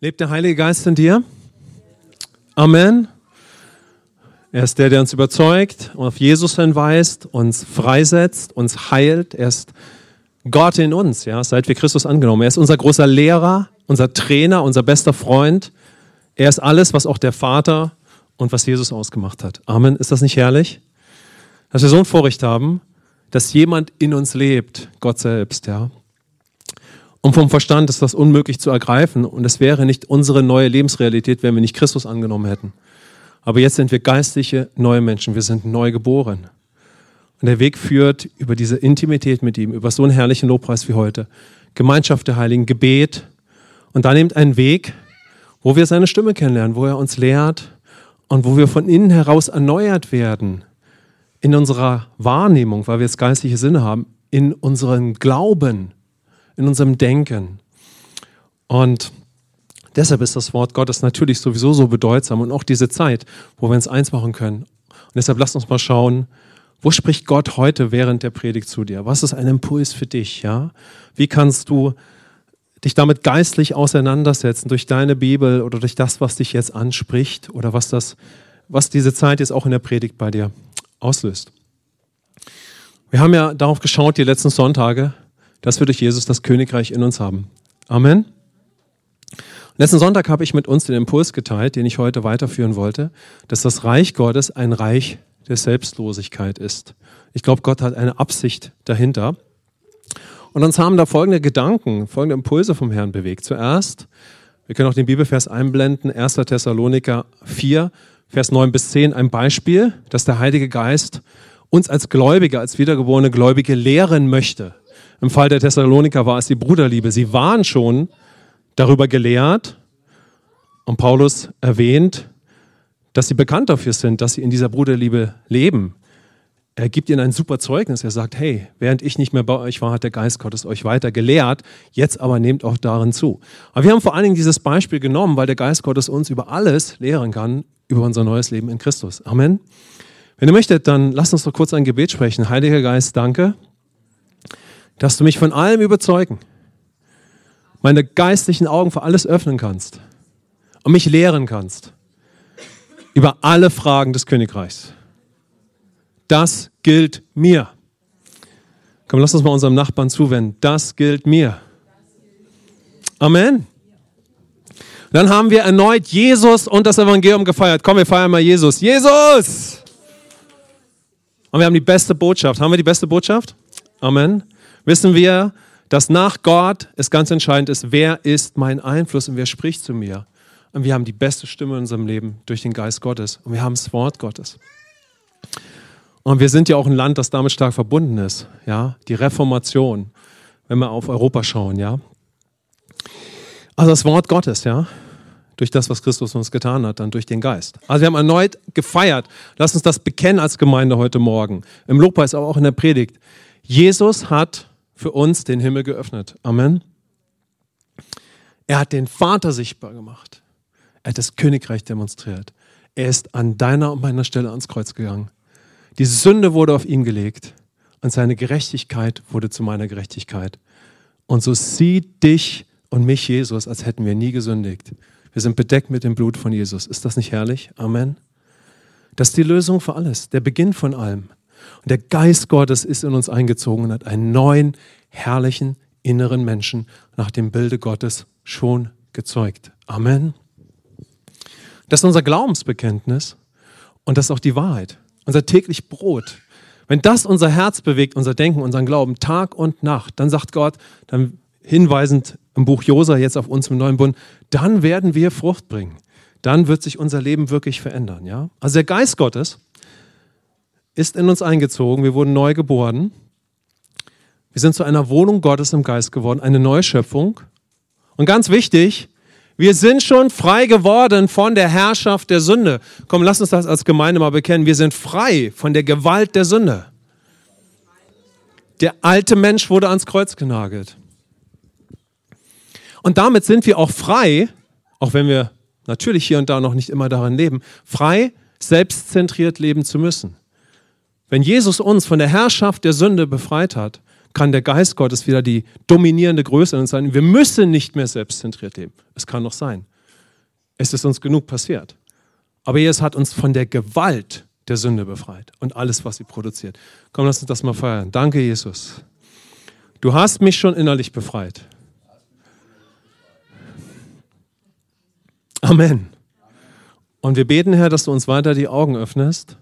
Lebt der Heilige Geist in dir? Amen. Er ist der, der uns überzeugt auf Jesus hinweist, uns freisetzt, uns heilt. Er ist Gott in uns, ja, seit wir Christus angenommen. Er ist unser großer Lehrer, unser Trainer, unser bester Freund. Er ist alles, was auch der Vater und was Jesus ausgemacht hat. Amen. Ist das nicht herrlich? Dass wir so ein Vorrecht haben, dass jemand in uns lebt, Gott selbst, ja. Und vom Verstand ist das unmöglich zu ergreifen und es wäre nicht unsere neue Lebensrealität, wenn wir nicht Christus angenommen hätten. Aber jetzt sind wir geistliche neue Menschen, wir sind neu geboren. Und der Weg führt über diese Intimität mit ihm, über so einen herrlichen Lobpreis wie heute. Gemeinschaft der Heiligen, Gebet. Und da nimmt einen Weg, wo wir seine Stimme kennenlernen, wo er uns lehrt und wo wir von innen heraus erneuert werden in unserer Wahrnehmung, weil wir jetzt geistliche Sinne haben, in unserem Glauben in unserem Denken. Und deshalb ist das Wort Gottes natürlich sowieso so bedeutsam und auch diese Zeit, wo wir uns eins machen können. Und deshalb lasst uns mal schauen, wo spricht Gott heute während der Predigt zu dir? Was ist ein Impuls für dich? Ja? Wie kannst du dich damit geistlich auseinandersetzen durch deine Bibel oder durch das, was dich jetzt anspricht oder was das, was diese Zeit jetzt auch in der Predigt bei dir auslöst? Wir haben ja darauf geschaut, die letzten Sonntage, dass wir durch Jesus das Königreich in uns haben. Amen. Letzten Sonntag habe ich mit uns den Impuls geteilt, den ich heute weiterführen wollte, dass das Reich Gottes ein Reich der Selbstlosigkeit ist. Ich glaube, Gott hat eine Absicht dahinter. Und uns haben da folgende Gedanken, folgende Impulse vom Herrn bewegt. Zuerst, wir können auch den Bibelvers einblenden, 1. Thessaloniker 4, Vers 9 bis 10, ein Beispiel, dass der Heilige Geist uns als Gläubige, als wiedergeborene Gläubige lehren möchte. Im Fall der Thessaloniker war es die Bruderliebe. Sie waren schon darüber gelehrt und Paulus erwähnt, dass sie bekannt dafür sind, dass sie in dieser Bruderliebe leben. Er gibt ihnen ein super Zeugnis. Er sagt, hey, während ich nicht mehr bei euch war, hat der Geist Gottes euch weiter gelehrt. Jetzt aber nehmt auch darin zu. Aber wir haben vor allen Dingen dieses Beispiel genommen, weil der Geist Gottes uns über alles lehren kann, über unser neues Leben in Christus. Amen. Wenn ihr möchtet, dann lasst uns doch kurz ein Gebet sprechen. Heiliger Geist, danke, dass du mich von allem überzeugen, meine geistlichen Augen für alles öffnen kannst und mich lehren kannst über alle Fragen des Königreichs. Das gilt mir. Komm, lass uns mal unserem Nachbarn zuwenden. Das gilt mir. Amen. Dann haben wir erneut Jesus und das Evangelium gefeiert. Komm, wir feiern mal Jesus. Jesus! Und wir haben die beste Botschaft. Haben wir die beste Botschaft? Amen wissen wir, dass nach Gott es ganz entscheidend ist, wer ist mein Einfluss und wer spricht zu mir. Und wir haben die beste Stimme in unserem Leben durch den Geist Gottes und wir haben das Wort Gottes. Und wir sind ja auch ein Land, das damit stark verbunden ist, ja, die Reformation, wenn wir auf Europa schauen, ja. Also das Wort Gottes, ja, durch das, was Christus uns getan hat, dann durch den Geist. Also wir haben erneut gefeiert. Lass uns das bekennen als Gemeinde heute Morgen. Im Lobpreis, aber auch in der Predigt. Jesus hat für uns den Himmel geöffnet. Amen. Er hat den Vater sichtbar gemacht. Er hat das Königreich demonstriert. Er ist an deiner und meiner Stelle ans Kreuz gegangen. Die Sünde wurde auf ihn gelegt und seine Gerechtigkeit wurde zu meiner Gerechtigkeit. Und so sieht dich und mich Jesus, als hätten wir nie gesündigt. Wir sind bedeckt mit dem Blut von Jesus. Ist das nicht herrlich? Amen. Das ist die Lösung für alles, der Beginn von allem. Und der Geist Gottes ist in uns eingezogen und hat einen neuen, herrlichen, inneren Menschen nach dem Bilde Gottes schon gezeugt. Amen. Das ist unser Glaubensbekenntnis und das ist auch die Wahrheit. Unser täglich Brot. Wenn das unser Herz bewegt, unser Denken, unseren Glauben, Tag und Nacht, dann sagt Gott, dann hinweisend im Buch Josa jetzt auf uns im neuen Bund, dann werden wir Frucht bringen. Dann wird sich unser Leben wirklich verändern. Ja? Also der Geist Gottes ist in uns eingezogen. Wir wurden neu geboren. Wir sind zu einer Wohnung Gottes im Geist geworden, eine Neuschöpfung. Und ganz wichtig, wir sind schon frei geworden von der Herrschaft der Sünde. Komm, lass uns das als Gemeinde mal bekennen. Wir sind frei von der Gewalt der Sünde. Der alte Mensch wurde ans Kreuz genagelt. Und damit sind wir auch frei, auch wenn wir natürlich hier und da noch nicht immer darin leben, frei, selbstzentriert leben zu müssen. Wenn Jesus uns von der Herrschaft der Sünde befreit hat, kann der Geist Gottes wieder die dominierende Größe in uns sein. Wir müssen nicht mehr selbstzentriert leben. Es kann doch sein. Es ist uns genug passiert. Aber Jesus hat uns von der Gewalt der Sünde befreit und alles, was sie produziert. Komm, lass uns das mal feiern. Danke, Jesus. Du hast mich schon innerlich befreit. Amen. Und wir beten, Herr, dass du uns weiter die Augen öffnest,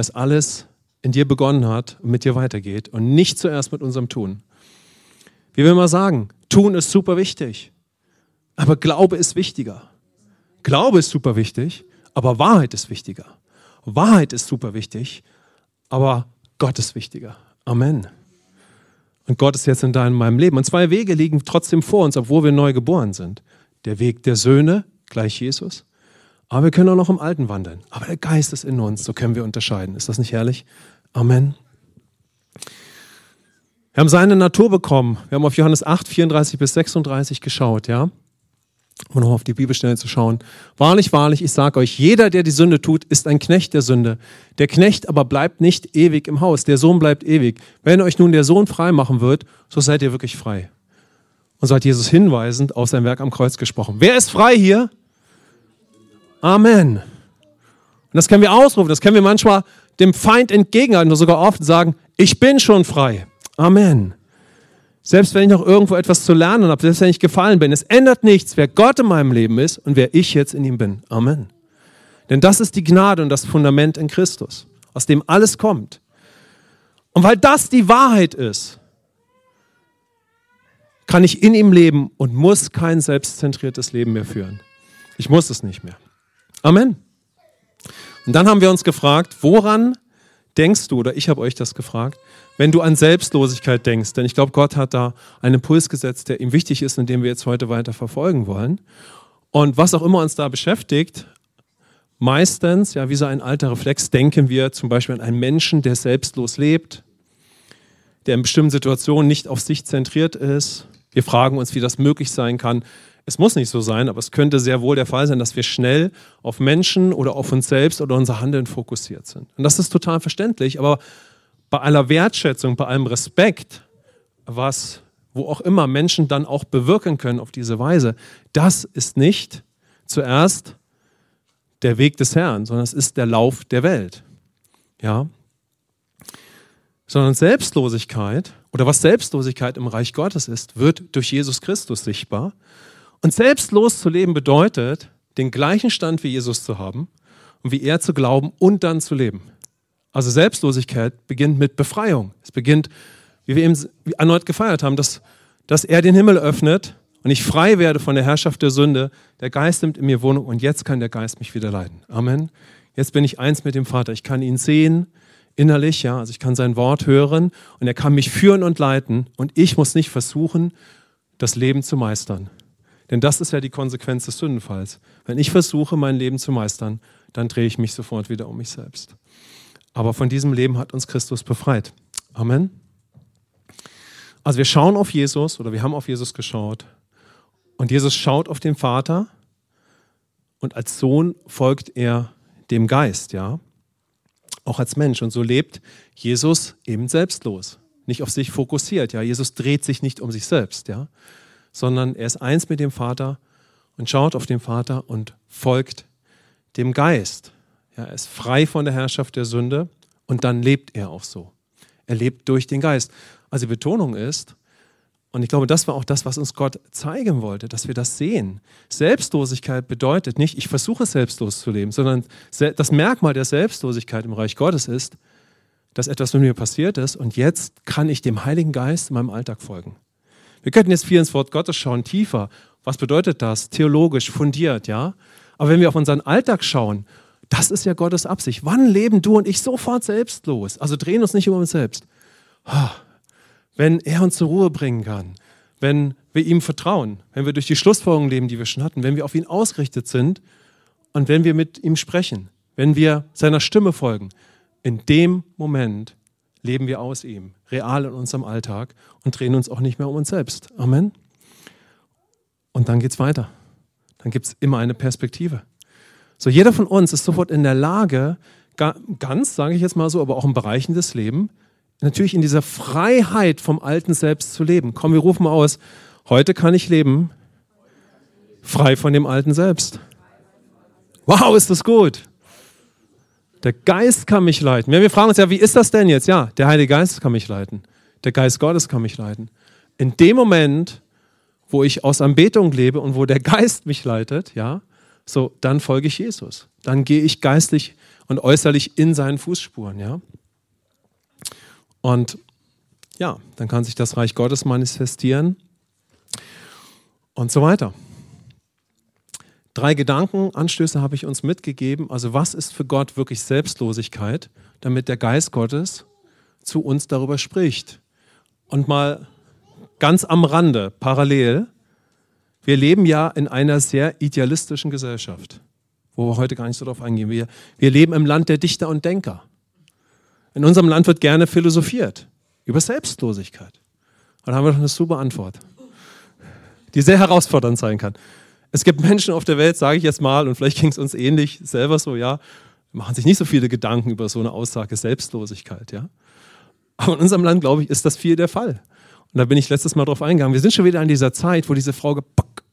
dass alles in dir begonnen hat und mit dir weitergeht und nicht zuerst mit unserem Tun. Wie wir immer sagen, tun ist super wichtig, aber Glaube ist wichtiger. Glaube ist super wichtig, aber Wahrheit ist wichtiger. Wahrheit ist super wichtig, aber Gott ist wichtiger. Amen. Und Gott ist jetzt in deinem meinem Leben. Und zwei Wege liegen trotzdem vor uns, obwohl wir neu geboren sind. Der Weg der Söhne, gleich Jesus. Aber wir können auch noch im Alten wandeln. Aber der Geist ist in uns, so können wir unterscheiden. Ist das nicht herrlich? Amen. Wir haben seine Natur bekommen. Wir haben auf Johannes 8, 34 bis 36 geschaut, ja um noch auf die Bibelstelle zu schauen. Wahrlich, wahrlich, ich sage euch, jeder, der die Sünde tut, ist ein Knecht der Sünde. Der Knecht aber bleibt nicht ewig im Haus, der Sohn bleibt ewig. Wenn euch nun der Sohn frei machen wird, so seid ihr wirklich frei. Und so hat Jesus hinweisend auf sein Werk am Kreuz gesprochen. Wer ist frei hier? Amen. Und das können wir ausrufen, das können wir manchmal dem Feind entgegenhalten, oder sogar oft sagen, ich bin schon frei. Amen. Selbst wenn ich noch irgendwo etwas zu lernen habe, selbst wenn ich gefallen bin, es ändert nichts, wer Gott in meinem Leben ist und wer ich jetzt in ihm bin. Amen. Denn das ist die Gnade und das Fundament in Christus, aus dem alles kommt. Und weil das die Wahrheit ist, kann ich in ihm leben und muss kein selbstzentriertes Leben mehr führen. Ich muss es nicht mehr. Amen. Und dann haben wir uns gefragt, woran denkst du, oder ich habe euch das gefragt, wenn du an Selbstlosigkeit denkst, denn ich glaube, Gott hat da einen Impuls gesetzt, der ihm wichtig ist und den wir jetzt heute weiter verfolgen wollen. Und was auch immer uns da beschäftigt, meistens, ja, wie so ein alter Reflex, denken wir zum Beispiel an einen Menschen, der selbstlos lebt, der in bestimmten Situationen nicht auf sich zentriert ist. Wir fragen uns, wie das möglich sein kann. Es muss nicht so sein, aber es könnte sehr wohl der Fall sein, dass wir schnell auf Menschen oder auf uns selbst oder unser Handeln fokussiert sind. Und das ist total verständlich, aber bei aller Wertschätzung, bei allem Respekt, was, wo auch immer Menschen dann auch bewirken können auf diese Weise, das ist nicht zuerst der Weg des Herrn, sondern es ist der Lauf der Welt. Ja? Sondern Selbstlosigkeit oder was Selbstlosigkeit im Reich Gottes ist, wird durch Jesus Christus sichtbar. Und selbstlos zu leben bedeutet, den gleichen Stand wie Jesus zu haben und wie er zu glauben und dann zu leben. Also Selbstlosigkeit beginnt mit Befreiung. Es beginnt, wie wir eben erneut gefeiert haben, dass, dass er den Himmel öffnet und ich frei werde von der Herrschaft der Sünde. Der Geist nimmt in mir Wohnung und jetzt kann der Geist mich wieder leiten. Amen. Jetzt bin ich eins mit dem Vater. Ich kann ihn sehen innerlich, ja, also ich kann sein Wort hören und er kann mich führen und leiten und ich muss nicht versuchen, das Leben zu meistern. Denn das ist ja die Konsequenz des Sündenfalls. Wenn ich versuche, mein Leben zu meistern, dann drehe ich mich sofort wieder um mich selbst. Aber von diesem Leben hat uns Christus befreit. Amen. Also wir schauen auf Jesus oder wir haben auf Jesus geschaut und Jesus schaut auf den Vater und als Sohn folgt er dem Geist, ja, auch als Mensch. Und so lebt Jesus eben selbstlos, nicht auf sich fokussiert, ja. Jesus dreht sich nicht um sich selbst, ja, sondern er ist eins mit dem Vater und schaut auf den Vater und folgt dem Geist. Ja, er ist frei von der Herrschaft der Sünde und dann lebt er auch so. Er lebt durch den Geist. Also die Betonung ist, und ich glaube, das war auch das, was uns Gott zeigen wollte, dass wir das sehen. Selbstlosigkeit bedeutet nicht, ich versuche selbstlos zu leben, sondern das Merkmal der Selbstlosigkeit im Reich Gottes ist, dass etwas mit mir passiert ist und jetzt kann ich dem Heiligen Geist in meinem Alltag folgen. Wir könnten jetzt viel ins Wort Gottes schauen, tiefer. Was bedeutet das? Theologisch, fundiert, ja? Aber wenn wir auf unseren Alltag schauen das ist ja Gottes Absicht. Wann leben du und ich sofort selbstlos? Also drehen uns nicht um uns selbst. Wenn er uns zur Ruhe bringen kann, wenn wir ihm vertrauen, wenn wir durch die Schlussfolgerungen leben, die wir schon hatten, wenn wir auf ihn ausgerichtet sind und wenn wir mit ihm sprechen, wenn wir seiner Stimme folgen, in dem Moment leben wir aus ihm, real in unserem Alltag und drehen uns auch nicht mehr um uns selbst. Amen. Und dann geht es weiter. Dann gibt es immer eine Perspektive. So, jeder von uns ist sofort in der Lage, ganz, sage ich jetzt mal so, aber auch in Bereichen des Lebens, natürlich in dieser Freiheit vom alten Selbst zu leben. Komm, wir rufen aus, heute kann ich leben, frei von dem alten Selbst. Wow, ist das gut. Der Geist kann mich leiten. wir fragen uns ja, wie ist das denn jetzt? Ja, der Heilige Geist kann mich leiten. Der Geist Gottes kann mich leiten. In dem Moment, wo ich aus Anbetung lebe und wo der Geist mich leitet, ja, so, dann folge ich Jesus. Dann gehe ich geistlich und äußerlich in seinen Fußspuren, ja. Und ja, dann kann sich das Reich Gottes manifestieren und so weiter. Drei Gedankenanstöße habe ich uns mitgegeben. Also was ist für Gott wirklich Selbstlosigkeit, damit der Geist Gottes zu uns darüber spricht. Und mal ganz am Rande, parallel, wir leben ja in einer sehr idealistischen Gesellschaft, wo wir heute gar nicht so drauf eingehen. Wir, wir leben im Land der Dichter und Denker. In unserem Land wird gerne philosophiert über Selbstlosigkeit. Und dann haben wir doch eine super Antwort, die sehr herausfordernd sein kann. Es gibt Menschen auf der Welt, sage ich jetzt mal, und vielleicht ging es uns ähnlich selber so, ja, machen sich nicht so viele Gedanken über so eine Aussage Selbstlosigkeit, ja. Aber in unserem Land, glaube ich, ist das viel der Fall. Und da bin ich letztes Mal drauf eingegangen. Wir sind schon wieder an dieser Zeit, wo diese Frage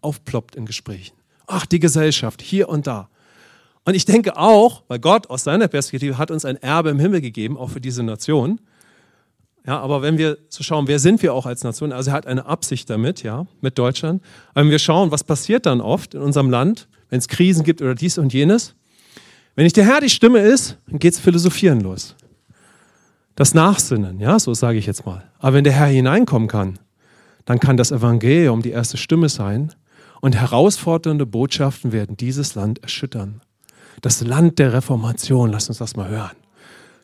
aufploppt in Gesprächen. Ach, die Gesellschaft, hier und da. Und ich denke auch, weil Gott aus seiner Perspektive hat uns ein Erbe im Himmel gegeben, auch für diese Nation. Ja, aber wenn wir so schauen, wer sind wir auch als Nation? Also er hat eine Absicht damit, ja, mit Deutschland. Aber wenn wir schauen, was passiert dann oft in unserem Land, wenn es Krisen gibt oder dies und jenes, wenn nicht der Herr die Stimme ist, dann geht es philosophieren los. Das Nachsinnen, ja, so sage ich jetzt mal. Aber wenn der Herr hineinkommen kann, dann kann das Evangelium die erste Stimme sein und herausfordernde Botschaften werden dieses Land erschüttern. Das Land der Reformation, lass uns das mal hören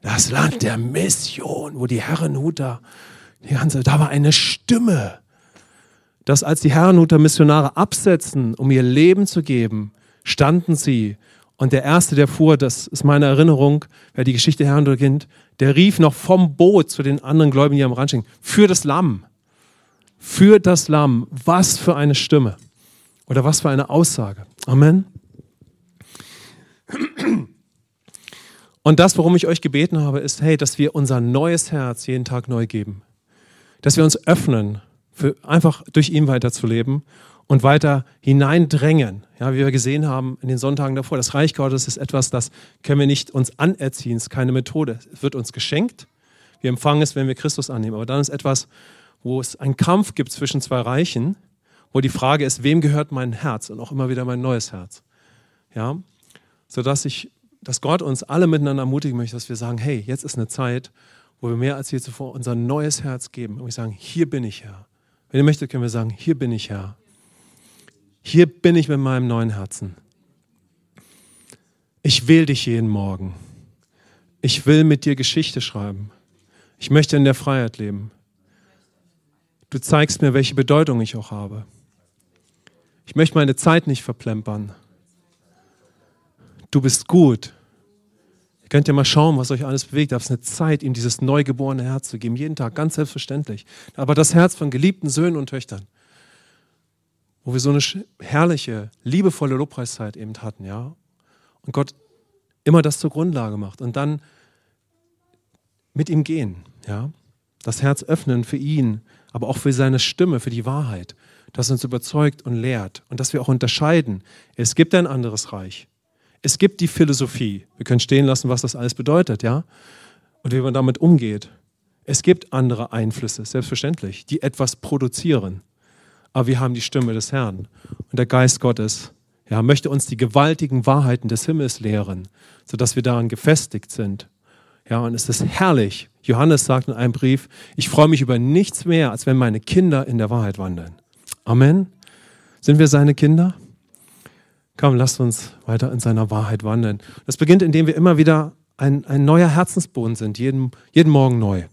das Land der Mission, wo die Herrenhuter, die ganze, da war eine Stimme, dass als die Herrenhuter Missionare absetzen, um ihr Leben zu geben, standen sie und der Erste, der fuhr, das ist meine Erinnerung, wer die Geschichte der Herrenhuter kennt, der rief noch vom Boot zu den anderen Gläubigen, die am Rand stehen, für das Lamm. Für das Lamm. Was für eine Stimme. Oder was für eine Aussage. Amen. Und das, worum ich euch gebeten habe, ist, hey, dass wir unser neues Herz jeden Tag neu geben. Dass wir uns öffnen, für einfach durch ihn weiterzuleben und weiter hineindrängen. Ja, wie wir gesehen haben in den Sonntagen davor, das Reich Gottes ist etwas, das können wir nicht uns anerziehen, es ist keine Methode. Es wird uns geschenkt. Wir empfangen es, wenn wir Christus annehmen. Aber dann ist etwas, wo es einen Kampf gibt zwischen zwei Reichen, wo die Frage ist, wem gehört mein Herz und auch immer wieder mein neues Herz. Ja, sodass ich dass Gott uns alle miteinander ermutigen möchte, dass wir sagen, hey, jetzt ist eine Zeit, wo wir mehr als je zuvor unser neues Herz geben und wir sagen, hier bin ich Herr. Wenn ihr möchtet, können wir sagen, hier bin ich Herr. Hier bin ich mit meinem neuen Herzen. Ich will dich jeden Morgen. Ich will mit dir Geschichte schreiben. Ich möchte in der Freiheit leben. Du zeigst mir, welche Bedeutung ich auch habe. Ich möchte meine Zeit nicht verplempern du bist gut. Ihr könnt ja mal schauen, was euch alles bewegt. Da ist eine Zeit, ihm dieses neugeborene Herz zu geben. Jeden Tag, ganz selbstverständlich. Aber das Herz von geliebten Söhnen und Töchtern, wo wir so eine herrliche, liebevolle Lobpreiszeit eben hatten, ja. Und Gott immer das zur Grundlage macht und dann mit ihm gehen, ja. Das Herz öffnen für ihn, aber auch für seine Stimme, für die Wahrheit, das uns überzeugt und lehrt und dass wir auch unterscheiden. Es gibt ein anderes Reich. Es gibt die Philosophie. Wir können stehen lassen, was das alles bedeutet, ja? Und wie man damit umgeht. Es gibt andere Einflüsse, selbstverständlich, die etwas produzieren. Aber wir haben die Stimme des Herrn. Und der Geist Gottes ja, möchte uns die gewaltigen Wahrheiten des Himmels lehren, sodass wir daran gefestigt sind. Ja, und es ist herrlich. Johannes sagt in einem Brief, ich freue mich über nichts mehr, als wenn meine Kinder in der Wahrheit wandeln. Amen. Sind wir seine Kinder? Komm, lasst uns weiter in seiner Wahrheit wandeln. Das beginnt, indem wir immer wieder ein, ein neuer Herzensboden sind, jeden, jeden Morgen neu.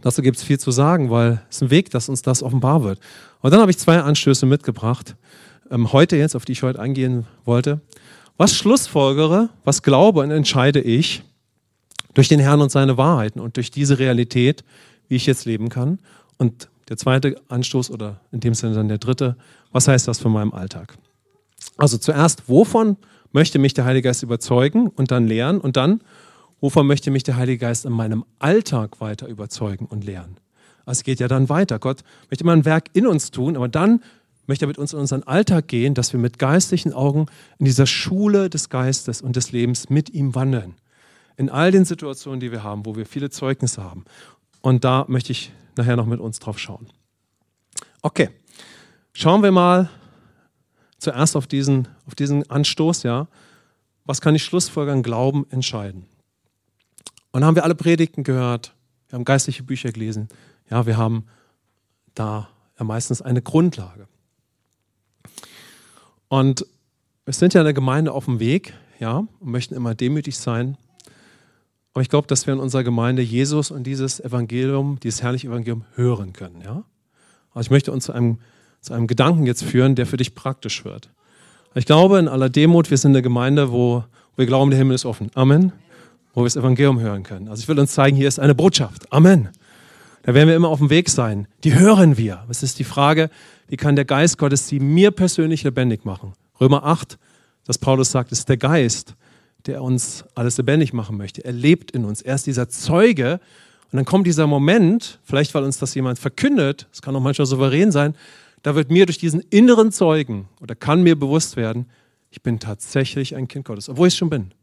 Dazu gibt es viel zu sagen, weil es ein Weg, dass uns das offenbar wird. Und dann habe ich zwei Anstöße mitgebracht, ähm, heute jetzt, auf die ich heute eingehen wollte. Was schlussfolgere, was glaube und entscheide ich durch den Herrn und seine Wahrheiten und durch diese Realität, wie ich jetzt leben kann? Und der zweite Anstoß oder in dem Sinne dann der dritte, was heißt das für meinen Alltag? Also zuerst, wovon möchte mich der Heilige Geist überzeugen und dann lehren und dann, wovon möchte mich der Heilige Geist in meinem Alltag weiter überzeugen und lehren? Also es geht ja dann weiter. Gott möchte immer ein Werk in uns tun, aber dann möchte er mit uns in unseren Alltag gehen, dass wir mit geistlichen Augen in dieser Schule des Geistes und des Lebens mit ihm wandeln. In all den Situationen, die wir haben, wo wir viele Zeugnisse haben. Und da möchte ich nachher noch mit uns drauf schauen. Okay, schauen wir mal zuerst auf diesen, auf diesen Anstoß, ja. Was kann ich Schlussfolgern Glauben entscheiden? Und dann haben wir alle Predigten gehört, wir haben geistliche Bücher gelesen, ja, wir haben da ja meistens eine Grundlage. Und wir sind ja in der Gemeinde auf dem Weg, ja, und möchten immer demütig sein. Aber ich glaube, dass wir in unserer Gemeinde Jesus und dieses Evangelium, dieses herrliche Evangelium hören können, ja. Also ich möchte uns zu einem, zu einem Gedanken jetzt führen, der für dich praktisch wird. Ich glaube in aller Demut, wir sind eine Gemeinde, wo wir glauben, der Himmel ist offen. Amen. Wo wir das Evangelium hören können. Also ich will uns zeigen, hier ist eine Botschaft. Amen. Da werden wir immer auf dem Weg sein. Die hören wir. Es ist die Frage, wie kann der Geist Gottes sie mir persönlich lebendig machen? Römer 8, dass Paulus sagt, ist der Geist, der uns alles lebendig machen möchte. Er lebt in uns. Er ist dieser Zeuge. Und dann kommt dieser Moment, vielleicht weil uns das jemand verkündet, es kann auch manchmal souverän sein, da wird mir durch diesen inneren Zeugen oder kann mir bewusst werden, ich bin tatsächlich ein Kind Gottes, obwohl ich es schon bin.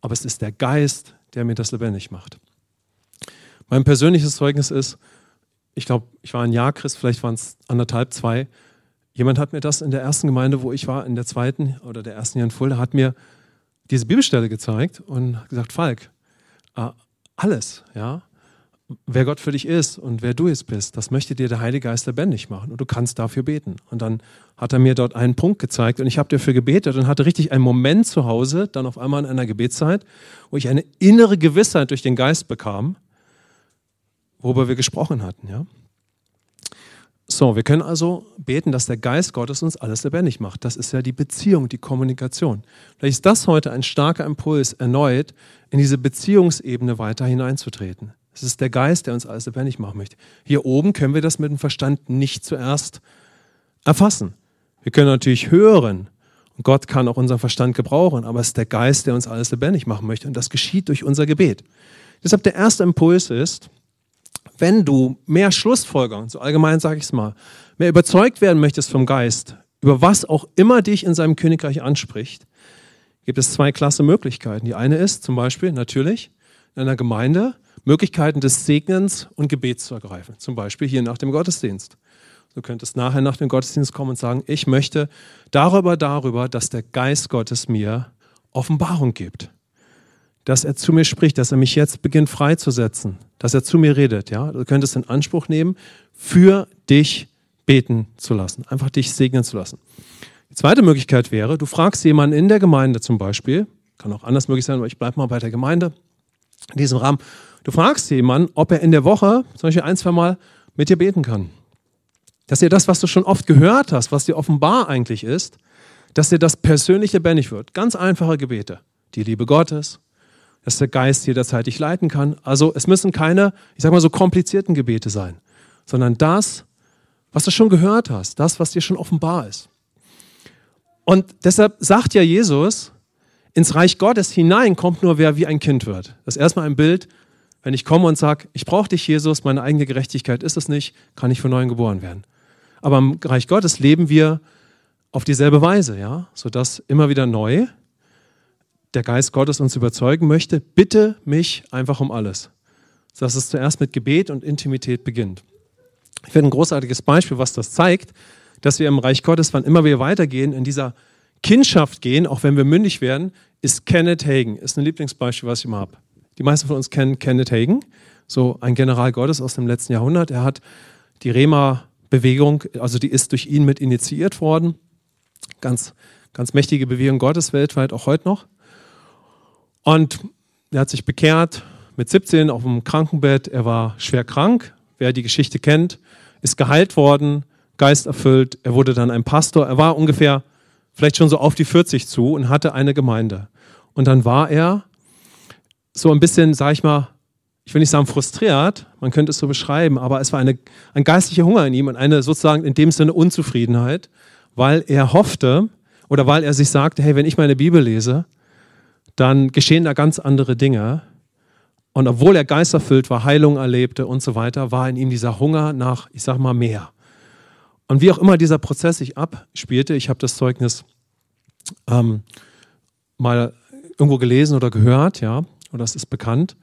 Aber es ist der Geist, der mir das lebendig macht. Mein persönliches Zeugnis ist, ich glaube, ich war ein Jahr Christ, vielleicht waren es anderthalb, zwei. Jemand hat mir das in der ersten Gemeinde, wo ich war, in der zweiten oder der ersten Jahr in Fulda, hat mir diese Bibelstelle gezeigt und gesagt, Falk, äh, alles, ja, wer Gott für dich ist und wer du jetzt bist, das möchte dir der Heilige Geist lebendig machen und du kannst dafür beten. Und dann hat er mir dort einen Punkt gezeigt und ich habe dafür gebetet und hatte richtig einen Moment zu Hause, dann auf einmal in einer Gebetszeit, wo ich eine innere Gewissheit durch den Geist bekam, worüber wir gesprochen hatten. Ja? So, wir können also beten, dass der Geist Gottes uns alles lebendig macht. Das ist ja die Beziehung, die Kommunikation. Vielleicht ist das heute ein starker Impuls, erneut in diese Beziehungsebene weiter hineinzutreten. Es ist der Geist, der uns alles lebendig machen möchte. Hier oben können wir das mit dem Verstand nicht zuerst erfassen. Wir können natürlich hören und Gott kann auch unseren Verstand gebrauchen, aber es ist der Geist, der uns alles lebendig machen möchte und das geschieht durch unser Gebet. Deshalb der erste Impuls ist, wenn du mehr Schlussfolgerungen, so allgemein sage ich es mal, mehr überzeugt werden möchtest vom Geist, über was auch immer dich in seinem Königreich anspricht, gibt es zwei klasse Möglichkeiten. Die eine ist zum Beispiel natürlich in einer Gemeinde Möglichkeiten des Segnens und Gebets zu ergreifen. Zum Beispiel hier nach dem Gottesdienst. Du könntest nachher nach dem Gottesdienst kommen und sagen, ich möchte darüber, darüber, dass der Geist Gottes mir Offenbarung gibt dass er zu mir spricht, dass er mich jetzt beginnt freizusetzen, dass er zu mir redet. Ja? Du könntest in Anspruch nehmen, für dich beten zu lassen, einfach dich segnen zu lassen. Die zweite Möglichkeit wäre, du fragst jemanden in der Gemeinde zum Beispiel, kann auch anders möglich sein, aber ich bleibe mal bei der Gemeinde in diesem Rahmen. Du fragst jemanden, ob er in der Woche zum Beispiel ein, zwei Mal mit dir beten kann. Dass dir das, was du schon oft gehört hast, was dir offenbar eigentlich ist, dass dir das persönlich lebendig wird. Ganz einfache Gebete. Die Liebe Gottes, dass der Geist jederzeit dich leiten kann. Also es müssen keine, ich sag mal so komplizierten Gebete sein, sondern das, was du schon gehört hast, das, was dir schon offenbar ist. Und deshalb sagt ja Jesus, ins Reich Gottes hinein kommt nur wer wie ein Kind wird. Das ist erstmal ein Bild, wenn ich komme und sage, ich brauche dich, Jesus, meine eigene Gerechtigkeit ist es nicht, kann ich von neuem geboren werden. Aber im Reich Gottes leben wir auf dieselbe Weise, ja, sodass immer wieder neu der Geist Gottes uns überzeugen möchte, bitte mich einfach um alles. Dass es zuerst mit Gebet und Intimität beginnt. Ich finde ein großartiges Beispiel, was das zeigt, dass wir im Reich Gottes, wann immer wir weitergehen, in dieser Kindschaft gehen, auch wenn wir mündig werden, ist Kenneth Hagen. Ist ein Lieblingsbeispiel, was ich immer habe. Die meisten von uns kennen Kenneth Hagen, so ein General Gottes aus dem letzten Jahrhundert. Er hat die Rema-Bewegung, also die ist durch ihn mit initiiert worden. Ganz, ganz mächtige Bewegung Gottes weltweit, auch heute noch. Und er hat sich bekehrt mit 17 auf dem Krankenbett. Er war schwer krank. Wer die Geschichte kennt, ist geheilt worden, geisterfüllt. Er wurde dann ein Pastor. Er war ungefähr vielleicht schon so auf die 40 zu und hatte eine Gemeinde. Und dann war er so ein bisschen, sag ich mal, ich will nicht sagen frustriert, man könnte es so beschreiben, aber es war eine, ein geistlicher Hunger in ihm und eine sozusagen in dem Sinne Unzufriedenheit, weil er hoffte oder weil er sich sagte, hey, wenn ich meine Bibel lese, dann geschehen da ganz andere Dinge, Und obwohl er geisterfüllt war, Heilung erlebte und so weiter, war in ihm dieser Hunger nach, ich sag mal, mehr. Und wie auch immer dieser Prozess sich abspielte, ich habe das Zeugnis ähm, mal irgendwo gelesen oder gehört, ja, oder das ist bekannt.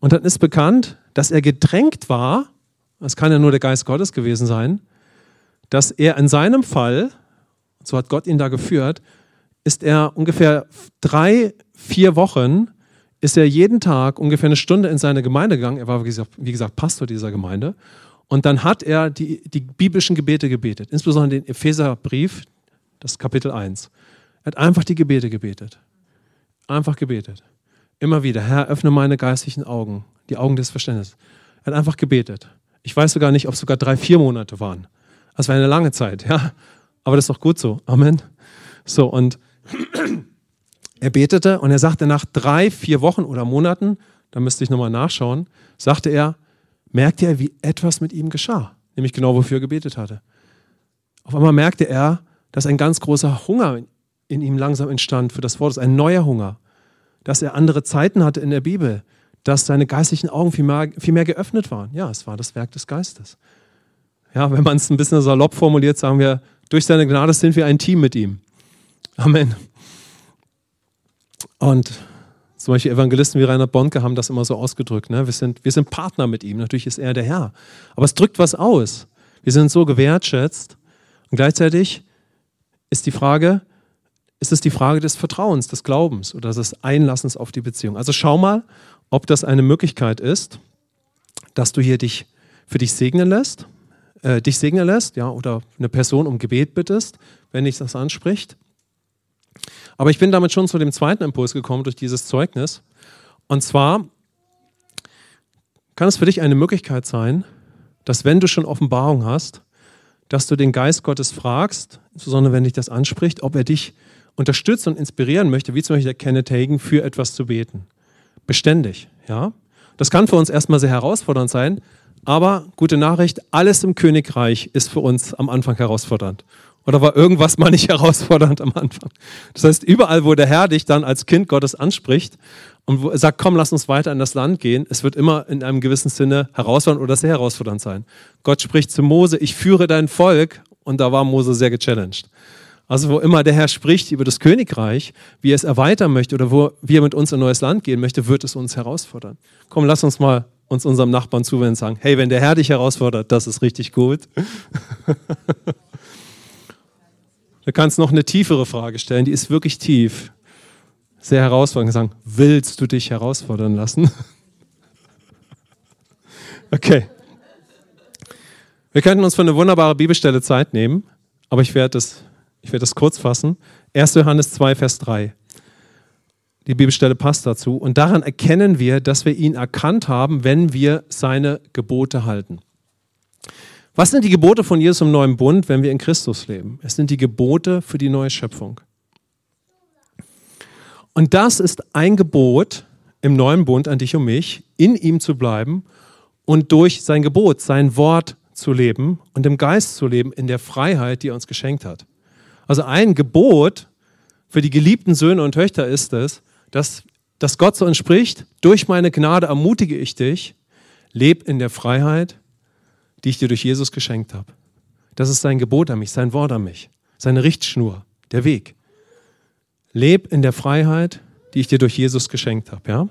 Und dann ist bekannt, dass er gedrängt war, das kann ja nur der Geist Gottes gewesen sein, dass er in seinem Fall, so hat Gott ihn da geführt, ist er ungefähr drei, vier Wochen, ist er jeden Tag ungefähr eine Stunde in seine Gemeinde gegangen. Er war, wie gesagt, wie gesagt Pastor dieser Gemeinde. Und dann hat er die, die biblischen Gebete gebetet, insbesondere den Epheserbrief, das Kapitel 1. Er hat einfach die Gebete gebetet. Einfach gebetet. Immer wieder, Herr, öffne meine geistlichen Augen, die Augen des Verständnisses. Er hat einfach gebetet. Ich weiß sogar nicht, ob es sogar drei, vier Monate waren. Das war eine lange Zeit, ja. Aber das ist doch gut so. Amen. So, und er betete und er sagte nach drei, vier Wochen oder Monaten, da müsste ich nochmal nachschauen, sagte er, merkte er, wie etwas mit ihm geschah. Nämlich genau, wofür er gebetet hatte. Auf einmal merkte er, dass ein ganz großer Hunger in ihm langsam entstand für das Wort, ein neuer Hunger. Dass er andere Zeiten hatte in der Bibel, dass seine geistlichen Augen viel mehr, viel mehr geöffnet waren. Ja, es war das Werk des Geistes. Ja, wenn man es ein bisschen salopp formuliert, sagen wir, durch seine Gnade sind wir ein Team mit ihm. Amen. Und zum Beispiel Evangelisten wie Rainer Bonke haben das immer so ausgedrückt. Ne? Wir, sind, wir sind Partner mit ihm. Natürlich ist er der Herr. Aber es drückt was aus. Wir sind so gewertschätzt. Und gleichzeitig ist die Frage, ist es die Frage des Vertrauens, des Glaubens oder des Einlassens auf die Beziehung. Also schau mal, ob das eine Möglichkeit ist, dass du hier dich für dich segnen lässt, äh, dich segnen lässt, ja, oder eine Person um Gebet bittest, wenn dich das anspricht. Aber ich bin damit schon zu dem zweiten Impuls gekommen durch dieses Zeugnis. Und zwar kann es für dich eine Möglichkeit sein, dass wenn du schon Offenbarung hast, dass du den Geist Gottes fragst, insbesondere wenn dich das anspricht, ob er dich unterstützt und inspirieren möchte, wie zum Beispiel der Kenneth Hagen, für etwas zu beten beständig. Ja? Das kann für uns erstmal sehr herausfordernd sein, aber gute Nachricht, alles im Königreich ist für uns am Anfang herausfordernd. Oder war irgendwas mal nicht herausfordernd am Anfang? Das heißt, überall, wo der Herr dich dann als Kind Gottes anspricht und sagt, komm, lass uns weiter in das Land gehen, es wird immer in einem gewissen Sinne herausfordernd oder sehr herausfordernd sein. Gott spricht zu Mose, ich führe dein Volk und da war Mose sehr gechallenged. Also wo immer der Herr spricht über das Königreich, wie er es erweitern möchte oder wo wir mit uns in ein neues Land gehen möchte, wird es uns herausfordern. Komm, lass uns mal uns unserem Nachbarn zuwenden und sagen, hey, wenn der Herr dich herausfordert, das ist richtig gut. du kannst noch eine tiefere Frage stellen, die ist wirklich tief. Sehr herausfordernd. Sagen, willst du dich herausfordern lassen? okay. Wir könnten uns für eine wunderbare Bibelstelle Zeit nehmen, aber ich werde das ich werde das kurz fassen. 1. Johannes 2, Vers 3. Die Bibelstelle passt dazu. Und daran erkennen wir, dass wir ihn erkannt haben, wenn wir seine Gebote halten. Was sind die Gebote von Jesus im neuen Bund, wenn wir in Christus leben? Es sind die Gebote für die neue Schöpfung. Und das ist ein Gebot im neuen Bund an dich und mich, in ihm zu bleiben und durch sein Gebot, sein Wort zu leben und im Geist zu leben, in der Freiheit, die er uns geschenkt hat. Also ein Gebot für die geliebten Söhne und Töchter ist es, dass, dass Gott so entspricht, durch meine Gnade ermutige ich dich, leb in der Freiheit, die ich dir durch Jesus geschenkt habe. Das ist sein Gebot an mich, sein Wort an mich, seine Richtschnur, der Weg. Leb in der Freiheit, die ich dir durch Jesus geschenkt habe. Ja?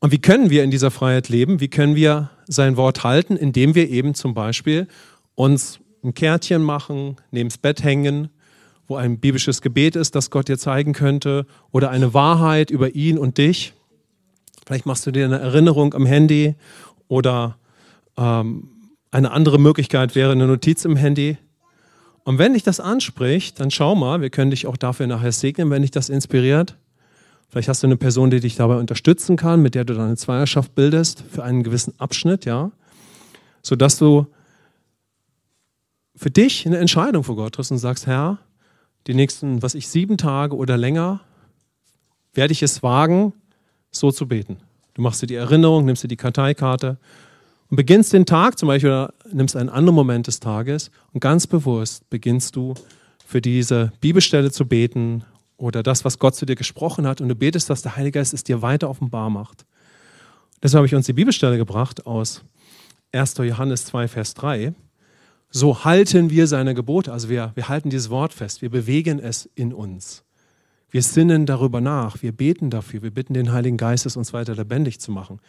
Und wie können wir in dieser Freiheit leben? Wie können wir sein Wort halten? Indem wir eben zum Beispiel uns ein Kärtchen machen, neben das Bett hängen, wo ein biblisches Gebet ist, das Gott dir zeigen könnte, oder eine Wahrheit über ihn und dich. Vielleicht machst du dir eine Erinnerung am Handy oder ähm, eine andere Möglichkeit wäre eine Notiz im Handy. Und wenn dich das anspricht, dann schau mal, wir können dich auch dafür nachher segnen, wenn dich das inspiriert. Vielleicht hast du eine Person, die dich dabei unterstützen kann, mit der du deine Zweierschaft bildest für einen gewissen Abschnitt, ja, sodass du für dich eine Entscheidung vor Gott triffst und sagst, Herr, die nächsten, was ich, sieben Tage oder länger, werde ich es wagen, so zu beten. Du machst dir die Erinnerung, nimmst dir die Karteikarte und beginnst den Tag zum Beispiel oder nimmst einen anderen Moment des Tages und ganz bewusst beginnst du für diese Bibelstelle zu beten oder das, was Gott zu dir gesprochen hat und du betest, dass der Heilige Geist es dir weiter offenbar macht. Deshalb habe ich uns die Bibelstelle gebracht aus 1. Johannes 2, Vers 3. So halten wir seine Gebote, also wir, wir halten dieses Wort fest, wir bewegen es in uns. Wir sinnen darüber nach, wir beten dafür, wir bitten den Heiligen Geist, es uns weiter lebendig zu machen.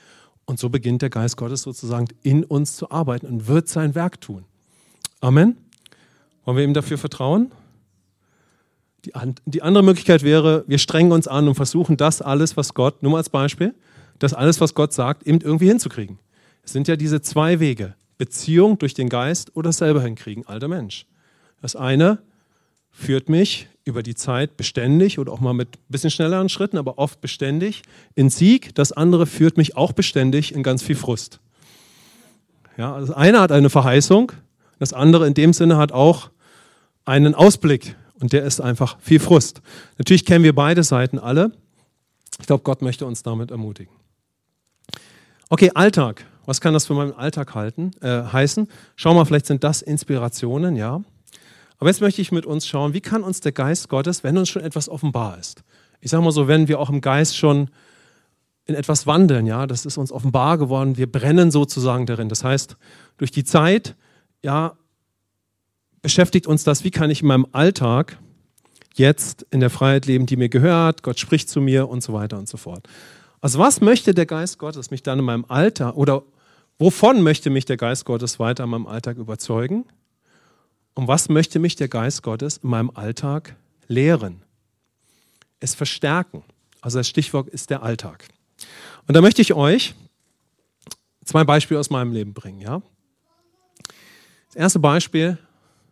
Und so beginnt der Geist Gottes sozusagen in uns zu arbeiten und wird sein Werk tun. Amen. Wollen wir ihm dafür vertrauen? Die, die andere Möglichkeit wäre, wir strengen uns an und versuchen das alles, was Gott, nur mal als Beispiel, das alles, was Gott sagt, eben irgendwie hinzukriegen. Es sind ja diese zwei Wege. Beziehung durch den Geist oder selber hinkriegen, alter Mensch. Das eine führt mich über die Zeit beständig oder auch mal mit ein bisschen schnelleren Schritten, aber oft beständig in Sieg. Das andere führt mich auch beständig in ganz viel Frust. Ja, das eine hat eine Verheißung, das andere in dem Sinne hat auch einen Ausblick und der ist einfach viel Frust. Natürlich kennen wir beide Seiten alle. Ich glaube, Gott möchte uns damit ermutigen. Okay, Alltag. Was kann das für meinen Alltag halten, äh, heißen? Schau mal, vielleicht sind das Inspirationen, ja. Aber jetzt möchte ich mit uns schauen, wie kann uns der Geist Gottes, wenn uns schon etwas offenbar ist, ich sage mal so, wenn wir auch im Geist schon in etwas wandeln, ja, das ist uns offenbar geworden, wir brennen sozusagen darin. Das heißt, durch die Zeit, ja, beschäftigt uns das, wie kann ich in meinem Alltag jetzt in der Freiheit leben, die mir gehört, Gott spricht zu mir und so weiter und so fort. Also was möchte der Geist Gottes mich dann in meinem Alltag oder wovon möchte mich der Geist Gottes weiter in meinem Alltag überzeugen? Und was möchte mich der Geist Gottes in meinem Alltag lehren? Es verstärken. Also das Stichwort ist der Alltag. Und da möchte ich euch zwei Beispiele aus meinem Leben bringen. Ja? Das erste Beispiel,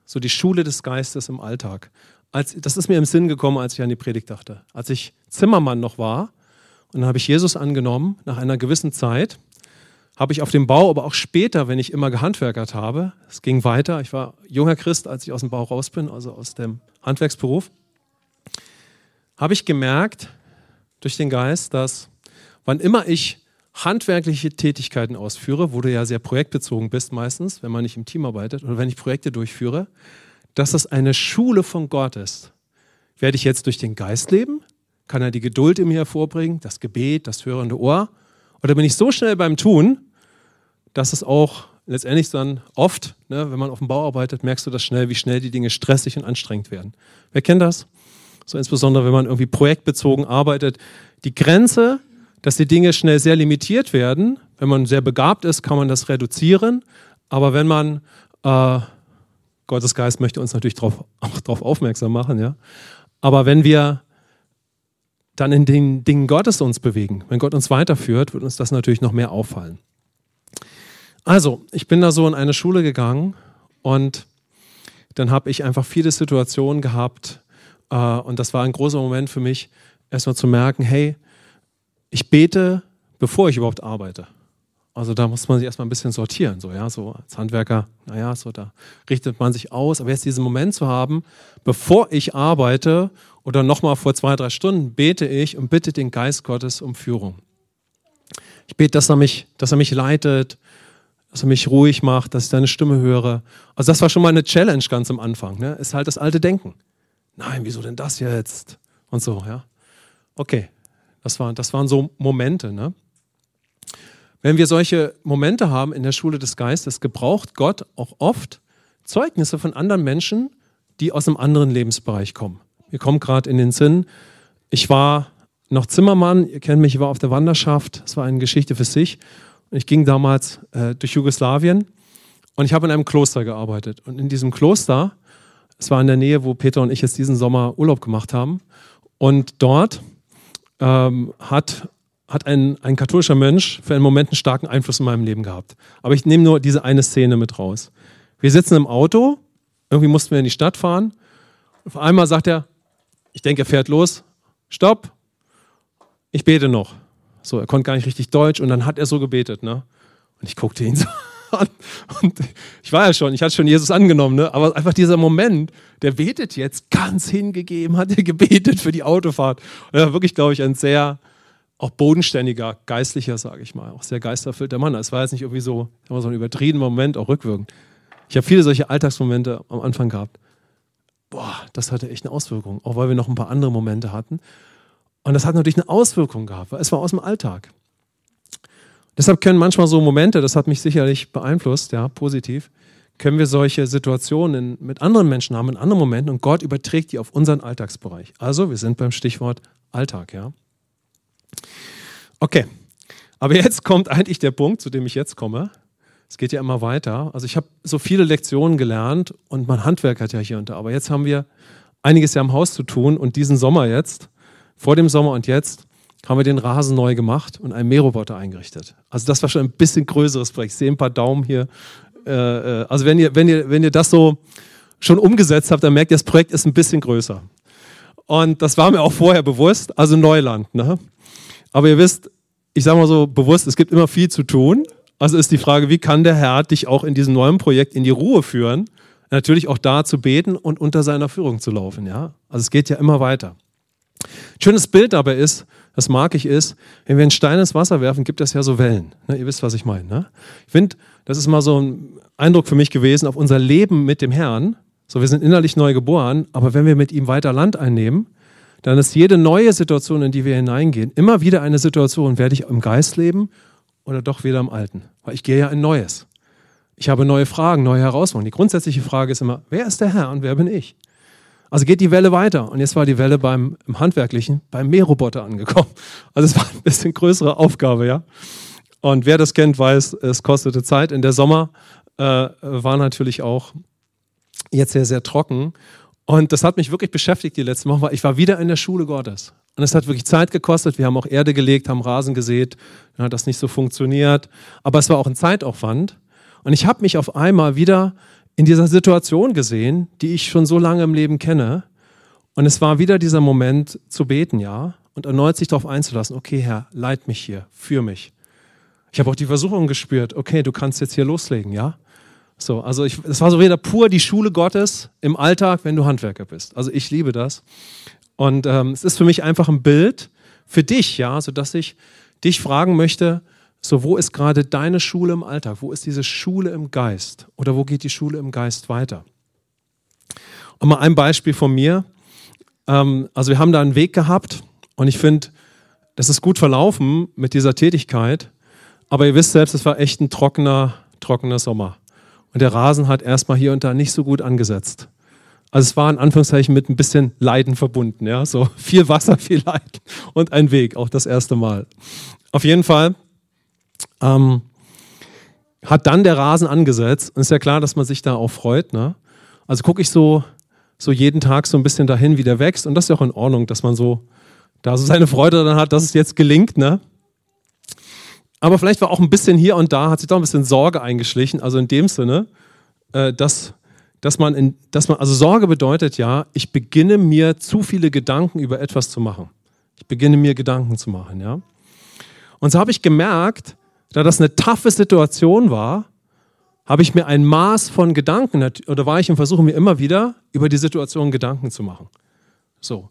so die Schule des Geistes im Alltag. Als, das ist mir im Sinn gekommen, als ich an die Predigt dachte. Als ich Zimmermann noch war, und dann habe ich Jesus angenommen nach einer gewissen Zeit. Habe ich auf dem Bau, aber auch später, wenn ich immer gehandwerkert habe, es ging weiter. Ich war junger Christ, als ich aus dem Bau raus bin, also aus dem Handwerksberuf, habe ich gemerkt durch den Geist, dass wann immer ich handwerkliche Tätigkeiten ausführe, wo du ja sehr projektbezogen bist meistens, wenn man nicht im Team arbeitet oder wenn ich Projekte durchführe, dass das eine Schule von Gott ist. Werde ich jetzt durch den Geist leben kann er die Geduld in mir hervorbringen, das Gebet, das hörende Ohr? Oder bin ich so schnell beim Tun, dass es auch letztendlich dann oft, ne, wenn man auf dem Bau arbeitet, merkst du das schnell, wie schnell die Dinge stressig und anstrengend werden. Wer kennt das? So insbesondere, wenn man irgendwie projektbezogen arbeitet. Die Grenze, dass die Dinge schnell sehr limitiert werden, wenn man sehr begabt ist, kann man das reduzieren. Aber wenn man, äh, Gottes Geist möchte uns natürlich drauf, auch darauf aufmerksam machen, ja. Aber wenn wir dann in den Dingen Gottes uns bewegen. Wenn Gott uns weiterführt, wird uns das natürlich noch mehr auffallen. Also, ich bin da so in eine Schule gegangen und dann habe ich einfach viele Situationen gehabt äh, und das war ein großer Moment für mich, erstmal zu merken, hey, ich bete, bevor ich überhaupt arbeite. Also da muss man sich erstmal ein bisschen sortieren, so ja, so als Handwerker, naja, so da richtet man sich aus. Aber jetzt diesen Moment zu haben, bevor ich arbeite oder nochmal vor zwei, drei Stunden bete ich und bitte den Geist Gottes um Führung. Ich bete, dass er mich, dass er mich leitet, dass er mich ruhig macht, dass ich seine Stimme höre. Also das war schon mal eine Challenge ganz am Anfang. Ne? Ist halt das alte Denken. Nein, wieso denn das jetzt? Und so, ja. Okay, das, war, das waren so Momente. Ne? Wenn wir solche Momente haben in der Schule des Geistes, gebraucht Gott auch oft Zeugnisse von anderen Menschen, die aus einem anderen Lebensbereich kommen. Mir kommt gerade in den Sinn, ich war noch Zimmermann, ihr kennt mich, ich war auf der Wanderschaft, es war eine Geschichte für sich. Und ich ging damals äh, durch Jugoslawien und ich habe in einem Kloster gearbeitet. Und in diesem Kloster, es war in der Nähe, wo Peter und ich jetzt diesen Sommer Urlaub gemacht haben. Und dort ähm, hat hat ein, ein katholischer Mönch für einen Moment einen starken Einfluss in meinem Leben gehabt. Aber ich nehme nur diese eine Szene mit raus. Wir sitzen im Auto, irgendwie mussten wir in die Stadt fahren. Auf einmal sagt er, ich denke, er fährt los. Stopp, ich bete noch. So, er konnte gar nicht richtig Deutsch und dann hat er so gebetet. Ne? Und ich guckte ihn so an. Und ich war ja schon, ich hatte schon Jesus angenommen, ne? aber einfach dieser Moment, der betet jetzt ganz hingegeben, hat er gebetet für die Autofahrt. Und er war wirklich, glaube ich, ein sehr auch bodenständiger, geistlicher, sage ich mal, auch sehr geisterfüllter Mann. Es war jetzt nicht irgendwie so, so ein übertriebener Moment, auch rückwirkend. Ich habe viele solche Alltagsmomente am Anfang gehabt. Boah, das hatte echt eine Auswirkung, auch weil wir noch ein paar andere Momente hatten. Und das hat natürlich eine Auswirkung gehabt, weil es war aus dem Alltag. Deshalb können manchmal so Momente, das hat mich sicherlich beeinflusst, ja, positiv, können wir solche Situationen mit anderen Menschen haben, in anderen Momenten und Gott überträgt die auf unseren Alltagsbereich. Also, wir sind beim Stichwort Alltag, ja. Okay, aber jetzt kommt eigentlich der Punkt, zu dem ich jetzt komme. Es geht ja immer weiter. Also ich habe so viele Lektionen gelernt und mein Handwerk hat ja hier unter. Aber jetzt haben wir einiges ja im Haus zu tun und diesen Sommer jetzt, vor dem Sommer und jetzt, haben wir den Rasen neu gemacht und einen Mähroboter eingerichtet. Also das war schon ein bisschen größeres Projekt. Ich sehe ein paar Daumen hier. Äh, äh, also wenn ihr, wenn, ihr, wenn ihr das so schon umgesetzt habt, dann merkt ihr, das Projekt ist ein bisschen größer. Und das war mir auch vorher bewusst, also Neuland. Ne? Aber ihr wisst, ich sage mal so bewusst, es gibt immer viel zu tun. Also ist die Frage, wie kann der Herr dich auch in diesem neuen Projekt in die Ruhe führen? Natürlich auch da zu beten und unter seiner Führung zu laufen. Ja? Also es geht ja immer weiter. Schönes Bild dabei ist, das mag ich, ist, wenn wir einen Stein ins Wasser werfen, gibt es ja so Wellen. Ne? Ihr wisst, was ich meine. Ne? Ich finde, das ist mal so ein Eindruck für mich gewesen auf unser Leben mit dem Herrn. So, wir sind innerlich neu geboren, aber wenn wir mit ihm weiter Land einnehmen, dann ist jede neue Situation, in die wir hineingehen, immer wieder eine Situation, werde ich im Geist leben oder doch wieder im Alten? Weil ich gehe ja in Neues. Ich habe neue Fragen, neue Herausforderungen. Die grundsätzliche Frage ist immer, wer ist der Herr und wer bin ich? Also geht die Welle weiter. Und jetzt war die Welle beim im Handwerklichen, beim Mähroboter angekommen. Also es war ein bisschen größere Aufgabe, ja. Und wer das kennt, weiß, es kostete Zeit. In der Sommer äh, war natürlich auch jetzt sehr, sehr trocken. Und das hat mich wirklich beschäftigt die letzten Wochen, weil ich war wieder in der Schule Gottes. Und es hat wirklich Zeit gekostet. Wir haben auch Erde gelegt, haben Rasen gesät. Dann hat das nicht so funktioniert. Aber es war auch ein Zeitaufwand. Und ich habe mich auf einmal wieder in dieser Situation gesehen, die ich schon so lange im Leben kenne. Und es war wieder dieser Moment zu beten, ja, und erneut sich darauf einzulassen, okay, Herr, leit mich hier, führ mich. Ich habe auch die Versuchung gespürt, okay, du kannst jetzt hier loslegen, ja. So, also ich, es war so wieder pur die Schule Gottes im Alltag, wenn du Handwerker bist. Also ich liebe das. Und ähm, es ist für mich einfach ein Bild für dich, ja, sodass ich dich fragen möchte, so wo ist gerade deine Schule im Alltag? Wo ist diese Schule im Geist? Oder wo geht die Schule im Geist weiter? Und mal ein Beispiel von mir. Ähm, also wir haben da einen Weg gehabt und ich finde, das ist gut verlaufen mit dieser Tätigkeit. Aber ihr wisst selbst, es war echt ein trockener, trockener Sommer. Und der Rasen hat erstmal hier und da nicht so gut angesetzt. Also es war in Anführungszeichen mit ein bisschen Leiden verbunden, ja, so viel Wasser, viel Leiden und ein Weg, auch das erste Mal. Auf jeden Fall ähm, hat dann der Rasen angesetzt und ist ja klar, dass man sich da auch freut. Ne? Also gucke ich so, so jeden Tag so ein bisschen dahin, wie der wächst und das ist ja auch in Ordnung, dass man so da so seine Freude dann hat, dass es jetzt gelingt. Ne? Aber vielleicht war auch ein bisschen hier und da, hat sich doch ein bisschen Sorge eingeschlichen. Also in dem Sinne, äh, dass, dass, man in, dass man, also Sorge bedeutet ja, ich beginne mir zu viele Gedanken über etwas zu machen. Ich beginne mir Gedanken zu machen, ja. Und so habe ich gemerkt, da das eine taffe Situation war, habe ich mir ein Maß von Gedanken, oder war ich im Versuch, mir immer wieder über die Situation Gedanken zu machen. So.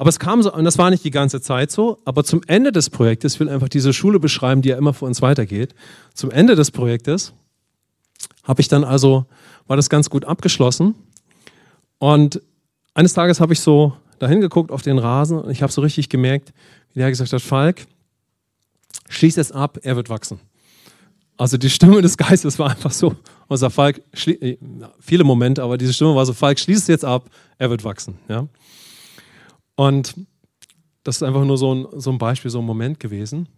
Aber es kam so, und das war nicht die ganze Zeit so, aber zum Ende des Projektes, ich will einfach diese Schule beschreiben, die ja immer für uns weitergeht. Zum Ende des Projektes habe ich dann also, war das ganz gut abgeschlossen. Und eines Tages habe ich so dahin geguckt auf den Rasen und ich habe so richtig gemerkt, wie der gesagt hat, Falk, schließ es ab, er wird wachsen. Also die Stimme des Geistes war einfach so, unser Falk, äh, viele Momente, aber diese Stimme war so, Falk, schließ es jetzt ab, er wird wachsen. Ja? Und das ist einfach nur so ein, so ein Beispiel, so ein Moment gewesen.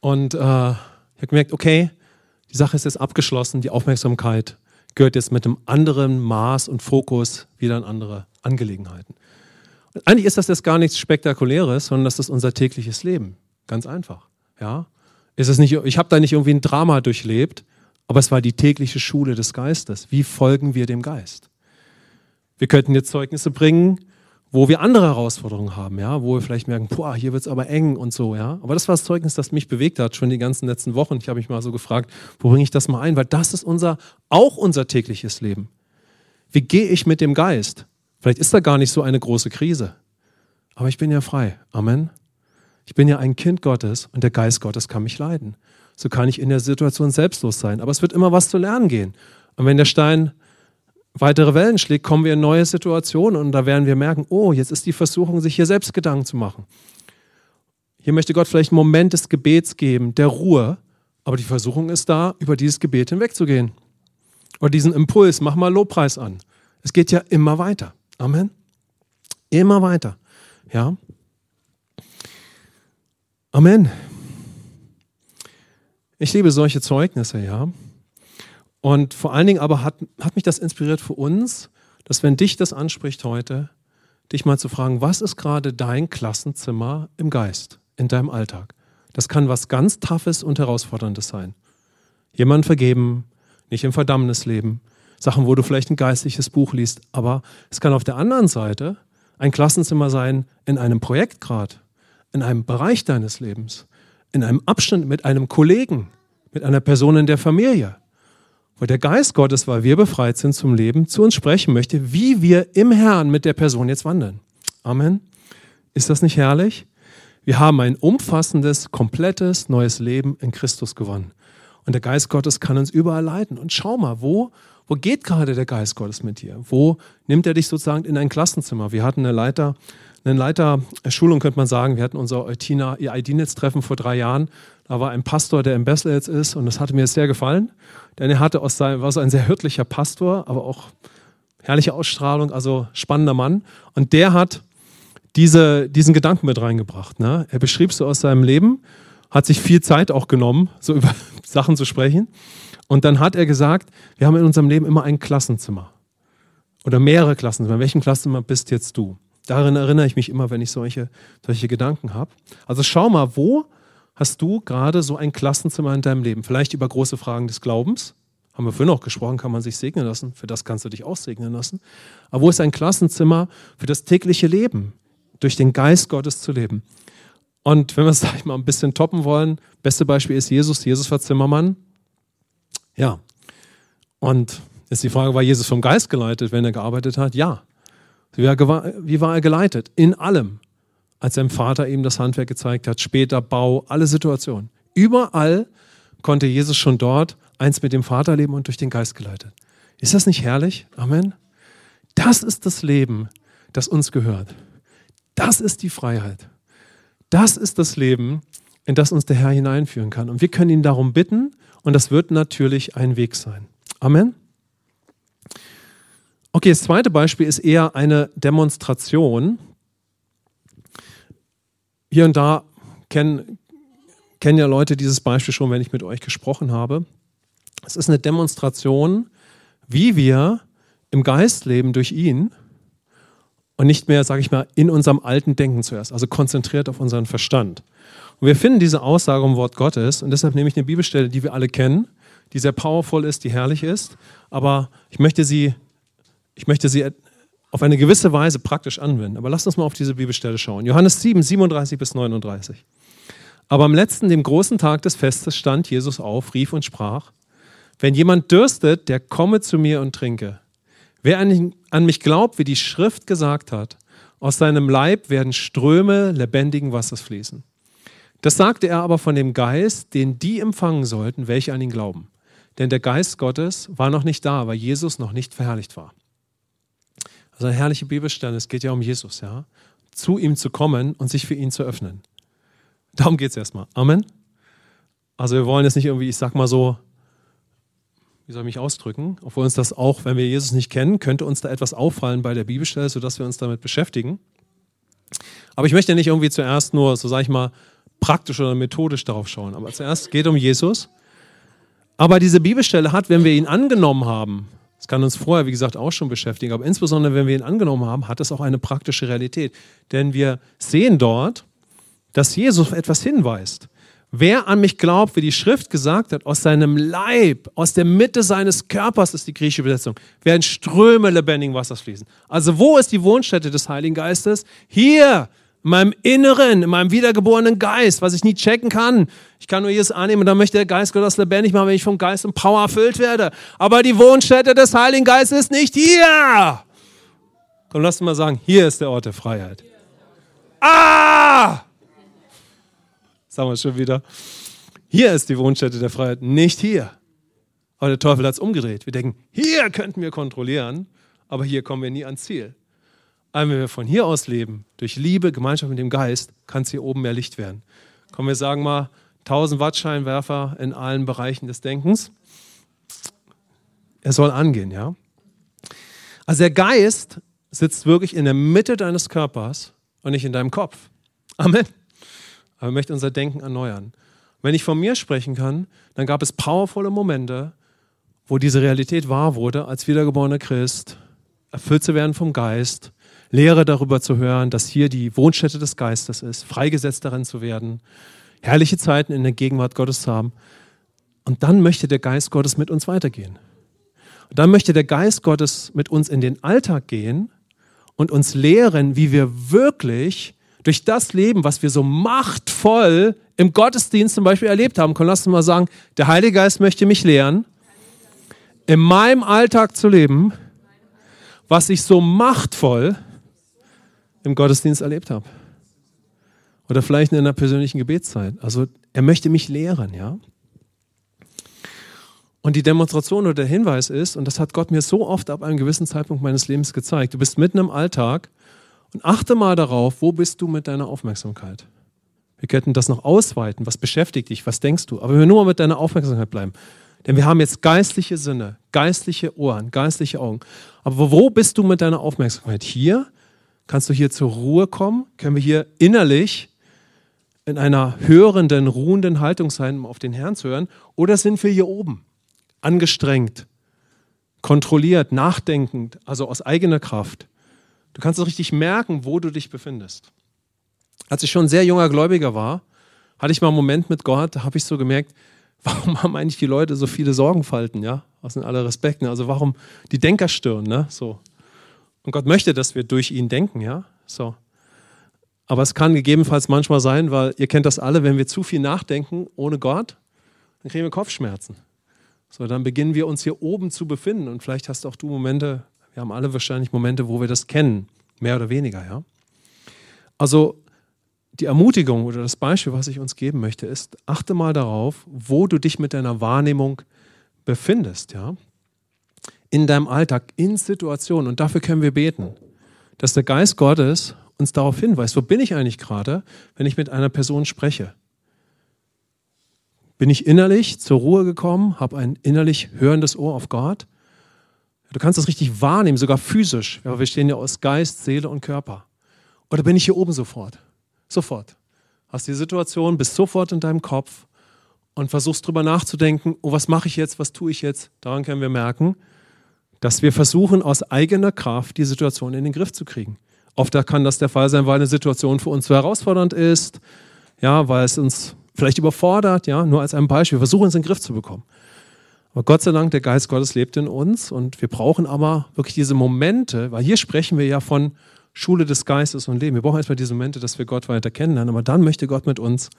Und äh, ich habe gemerkt, okay, die Sache ist jetzt abgeschlossen, die Aufmerksamkeit gehört jetzt mit einem anderen Maß und Fokus wieder an andere Angelegenheiten. Und eigentlich ist das jetzt gar nichts Spektakuläres, sondern das ist unser tägliches Leben. Ganz einfach. Ja? Ist es nicht, ich habe da nicht irgendwie ein Drama durchlebt, aber es war die tägliche Schule des Geistes. Wie folgen wir dem Geist? Wir könnten jetzt Zeugnisse bringen, wo wir andere Herausforderungen haben, ja, wo wir vielleicht merken, boah, hier wird es aber eng und so, ja. Aber das war das Zeugnis, das mich bewegt hat, schon die ganzen letzten Wochen. Ich habe mich mal so gefragt, wo bringe ich das mal ein? Weil das ist unser, auch unser tägliches Leben. Wie gehe ich mit dem Geist? Vielleicht ist da gar nicht so eine große Krise. Aber ich bin ja frei. Amen. Ich bin ja ein Kind Gottes und der Geist Gottes kann mich leiden. So kann ich in der Situation selbstlos sein. Aber es wird immer was zu lernen gehen. Und wenn der Stein weitere Wellen schlägt, kommen wir in neue Situationen und da werden wir merken, oh, jetzt ist die Versuchung, sich hier selbst Gedanken zu machen. Hier möchte Gott vielleicht einen Moment des Gebets geben, der Ruhe, aber die Versuchung ist da, über dieses Gebet hinwegzugehen. Oder diesen Impuls, mach mal Lobpreis an. Es geht ja immer weiter. Amen. Immer weiter. Ja. Amen. Ich liebe solche Zeugnisse, ja. Und vor allen Dingen aber hat, hat mich das inspiriert für uns, dass wenn dich das anspricht heute, dich mal zu fragen, was ist gerade dein Klassenzimmer im Geist, in deinem Alltag? Das kann was ganz Toughes und Herausforderndes sein. Jemand vergeben, nicht im Verdammnis leben, Sachen, wo du vielleicht ein geistliches Buch liest, aber es kann auf der anderen Seite ein Klassenzimmer sein in einem Projektgrad, in einem Bereich deines Lebens, in einem Abstand mit einem Kollegen, mit einer Person in der Familie wo der Geist Gottes, weil wir befreit sind zum Leben, zu uns sprechen möchte, wie wir im Herrn mit der Person jetzt wandeln. Amen. Ist das nicht herrlich? Wir haben ein umfassendes, komplettes, neues Leben in Christus gewonnen. Und der Geist Gottes kann uns überall leiten. Und schau mal, wo, wo geht gerade der Geist Gottes mit dir? Wo nimmt er dich sozusagen in ein Klassenzimmer? Wir hatten eine Leiter, eine Leiterschulung, könnte man sagen. Wir hatten unser Eutina ID-Netz-Treffen vor drei Jahren. Da war ein Pastor, der im Bessel jetzt ist, und das hatte mir sehr gefallen. Denn er hatte aus seinem, war so ein sehr hörtlicher Pastor, aber auch herrliche Ausstrahlung, also spannender Mann. Und der hat diese, diesen Gedanken mit reingebracht. Ne? Er beschrieb so aus seinem Leben, hat sich viel Zeit auch genommen, so über Sachen zu sprechen. Und dann hat er gesagt, wir haben in unserem Leben immer ein Klassenzimmer. Oder mehrere Klassenzimmer. In welchem Klassenzimmer bist jetzt du? Darin erinnere ich mich immer, wenn ich solche, solche Gedanken habe. Also schau mal, wo hast du gerade so ein Klassenzimmer in deinem Leben? Vielleicht über große Fragen des Glaubens. Haben wir vorhin auch gesprochen, kann man sich segnen lassen. Für das kannst du dich auch segnen lassen. Aber wo ist ein Klassenzimmer für das tägliche Leben? Durch den Geist Gottes zu leben. Und wenn wir es gleich mal ein bisschen toppen wollen, beste Beispiel ist Jesus. Jesus war Zimmermann. Ja. Und ist die Frage, war Jesus vom Geist geleitet, wenn er gearbeitet hat? Ja. Wie war er geleitet? In allem. Als sein Vater ihm das Handwerk gezeigt hat, später Bau, alle Situationen. Überall konnte Jesus schon dort eins mit dem Vater leben und durch den Geist geleitet. Ist das nicht herrlich? Amen. Das ist das Leben, das uns gehört. Das ist die Freiheit. Das ist das Leben, in das uns der Herr hineinführen kann. Und wir können ihn darum bitten und das wird natürlich ein Weg sein. Amen. Okay, das zweite Beispiel ist eher eine Demonstration. Hier und da kennen, kennen ja Leute dieses Beispiel schon, wenn ich mit euch gesprochen habe. Es ist eine Demonstration, wie wir im Geist leben durch ihn und nicht mehr, sage ich mal, in unserem alten Denken zuerst, also konzentriert auf unseren Verstand. Und wir finden diese Aussage im Wort Gottes und deshalb nehme ich eine Bibelstelle, die wir alle kennen, die sehr powerful ist, die herrlich ist, aber ich möchte sie ich möchte sie auf eine gewisse Weise praktisch anwenden. Aber lasst uns mal auf diese Bibelstelle schauen. Johannes 7, 37 bis 39. Aber am letzten, dem großen Tag des Festes, stand Jesus auf, rief und sprach, wenn jemand dürstet, der komme zu mir und trinke. Wer an mich glaubt, wie die Schrift gesagt hat, aus seinem Leib werden Ströme lebendigen Wassers fließen. Das sagte er aber von dem Geist, den die empfangen sollten, welche an ihn glauben. Denn der Geist Gottes war noch nicht da, weil Jesus noch nicht verherrlicht war. Also eine herrliche Bibelstelle, es geht ja um Jesus, ja. Zu ihm zu kommen und sich für ihn zu öffnen. Darum geht es erstmal. Amen. Also wir wollen jetzt nicht irgendwie, ich sag mal so, wie soll ich mich ausdrücken, obwohl uns das auch, wenn wir Jesus nicht kennen, könnte uns da etwas auffallen bei der Bibelstelle, sodass wir uns damit beschäftigen. Aber ich möchte nicht irgendwie zuerst nur, so sage ich mal, praktisch oder methodisch darauf schauen. Aber zuerst geht es um Jesus. Aber diese Bibelstelle hat, wenn wir ihn angenommen haben, das kann uns vorher, wie gesagt, auch schon beschäftigen, aber insbesondere, wenn wir ihn angenommen haben, hat es auch eine praktische Realität. Denn wir sehen dort, dass Jesus etwas hinweist. Wer an mich glaubt, wie die Schrift gesagt hat, aus seinem Leib, aus der Mitte seines Körpers ist die griechische Übersetzung, werden Ströme lebendigen Wassers fließen. Also wo ist die Wohnstätte des Heiligen Geistes? Hier, in meinem Inneren, in meinem wiedergeborenen Geist, was ich nie checken kann. Ich kann nur Jesus annehmen und dann möchte der Geist Gottes lebendig machen, wenn ich vom Geist und Power erfüllt werde. Aber die Wohnstätte des Heiligen Geistes ist nicht hier. Komm, lass uns mal sagen, hier ist der Ort der Freiheit. Ah! Sagen wir schon wieder. Hier ist die Wohnstätte der Freiheit, nicht hier. Aber der Teufel hat es umgedreht. Wir denken, hier könnten wir kontrollieren, aber hier kommen wir nie ans Ziel. Aber wenn wir von hier aus leben, durch Liebe, Gemeinschaft mit dem Geist, kann es hier oben mehr Licht werden. Kommen wir sagen mal 1000 Watt Scheinwerfer in allen Bereichen des Denkens. Er soll angehen, ja. Also der Geist sitzt wirklich in der Mitte deines Körpers und nicht in deinem Kopf. Amen. Aber er möchte unser Denken erneuern. Wenn ich von mir sprechen kann, dann gab es powervolle Momente, wo diese Realität wahr wurde, als wiedergeborener Christ, erfüllt zu werden vom Geist, Lehre darüber zu hören, dass hier die Wohnstätte des Geistes ist, freigesetzt darin zu werden, herrliche Zeiten in der Gegenwart Gottes zu haben. Und dann möchte der Geist Gottes mit uns weitergehen. Und dann möchte der Geist Gottes mit uns in den Alltag gehen und uns lehren, wie wir wirklich durch das Leben, was wir so machtvoll im Gottesdienst zum Beispiel erlebt haben, können lass uns mal sagen, der Heilige Geist möchte mich lehren, in meinem Alltag zu leben, was ich so machtvoll im Gottesdienst erlebt habe. Oder vielleicht in einer persönlichen Gebetszeit. Also er möchte mich lehren, ja. Und die Demonstration oder der Hinweis ist, und das hat Gott mir so oft ab einem gewissen Zeitpunkt meines Lebens gezeigt, du bist mitten im Alltag und achte mal darauf, wo bist du mit deiner Aufmerksamkeit. Wir könnten das noch ausweiten. Was beschäftigt dich? Was denkst du? Aber wenn wir nur mal mit deiner Aufmerksamkeit bleiben. Denn wir haben jetzt geistliche Sinne, geistliche Ohren, geistliche Augen. Aber wo bist du mit deiner Aufmerksamkeit? Hier? Kannst du hier zur Ruhe kommen? Können wir hier innerlich in einer hörenden, ruhenden Haltung sein, um auf den Herrn zu hören? Oder sind wir hier oben, angestrengt, kontrolliert, nachdenkend, also aus eigener Kraft? Du kannst es richtig merken, wo du dich befindest. Als ich schon sehr junger Gläubiger war, hatte ich mal einen Moment mit Gott, da habe ich so gemerkt, warum haben eigentlich die Leute so viele Sorgenfalten, ja? Aus aller Respekt, ne? Also warum die Denkerstirn, ne? So. Und Gott möchte, dass wir durch ihn denken, ja? So. Aber es kann gegebenenfalls manchmal sein, weil ihr kennt das alle, wenn wir zu viel nachdenken ohne Gott, dann kriegen wir Kopfschmerzen. So, dann beginnen wir uns hier oben zu befinden und vielleicht hast auch du Momente, wir haben alle wahrscheinlich Momente, wo wir das kennen, mehr oder weniger, ja. Also die Ermutigung oder das Beispiel, was ich uns geben möchte, ist, achte mal darauf, wo du dich mit deiner Wahrnehmung befindest, ja. In deinem Alltag, in Situationen. Und dafür können wir beten, dass der Geist Gottes uns darauf hinweist, wo bin ich eigentlich gerade, wenn ich mit einer Person spreche. Bin ich innerlich zur Ruhe gekommen, habe ein innerlich hörendes Ohr auf Gott? Du kannst das richtig wahrnehmen, sogar physisch. Ja, wir stehen ja aus Geist, Seele und Körper. Oder bin ich hier oben sofort? Sofort. Hast die Situation, bist sofort in deinem Kopf und versuchst drüber nachzudenken, oh, was mache ich jetzt, was tue ich jetzt? Daran können wir merken, dass wir versuchen, aus eigener Kraft die Situation in den Griff zu kriegen. Oft kann das der Fall sein, weil eine Situation für uns zu herausfordernd ist, ja, weil es uns vielleicht überfordert, ja, nur als ein Beispiel. Wir versuchen es in den Griff zu bekommen. Aber Gott sei Dank, der Geist Gottes lebt in uns und wir brauchen aber wirklich diese Momente, weil hier sprechen wir ja von Schule des Geistes und Leben. Wir brauchen erstmal diese Momente, dass wir Gott weiter kennenlernen, aber dann möchte Gott mit uns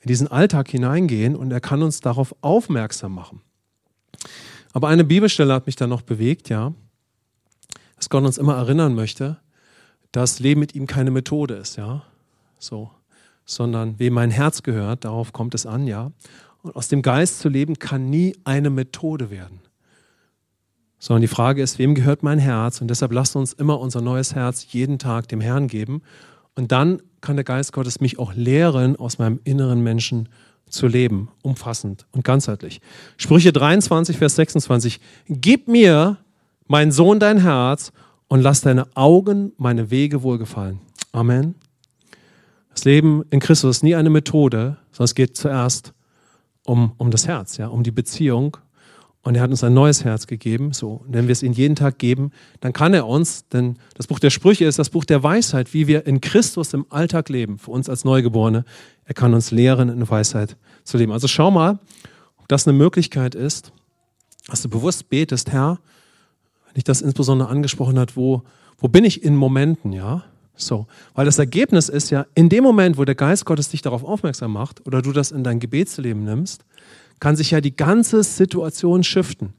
in diesen Alltag hineingehen und er kann uns darauf aufmerksam machen. Aber eine Bibelstelle hat mich dann noch bewegt, ja, dass Gott uns immer erinnern möchte, dass Leben mit ihm keine Methode ist, ja, so, sondern wem mein Herz gehört, darauf kommt es an, ja. Und aus dem Geist zu leben kann nie eine Methode werden sondern die Frage ist, wem gehört mein Herz? Und deshalb lasst uns immer unser neues Herz jeden Tag dem Herrn geben. Und dann kann der Geist Gottes mich auch lehren, aus meinem inneren Menschen zu leben, umfassend und ganzheitlich. Sprüche 23, Vers 26. Gib mir, mein Sohn, dein Herz und lass deine Augen meine Wege wohlgefallen. Amen. Das Leben in Christus ist nie eine Methode, sondern es geht zuerst um, um das Herz, ja, um die Beziehung und er hat uns ein neues Herz gegeben. So, und wenn wir es ihm jeden Tag geben, dann kann er uns, denn das Buch der Sprüche ist das Buch der Weisheit, wie wir in Christus im Alltag leben, für uns als Neugeborene. Er kann uns lehren, in Weisheit zu leben. Also schau mal, ob das eine Möglichkeit ist, dass du bewusst betest, Herr, wenn ich das insbesondere angesprochen hat, wo, wo bin ich in Momenten, ja? So, weil das Ergebnis ist ja, in dem Moment, wo der Geist Gottes dich darauf aufmerksam macht oder du das in dein Gebetsleben nimmst, kann sich ja die ganze Situation shiften.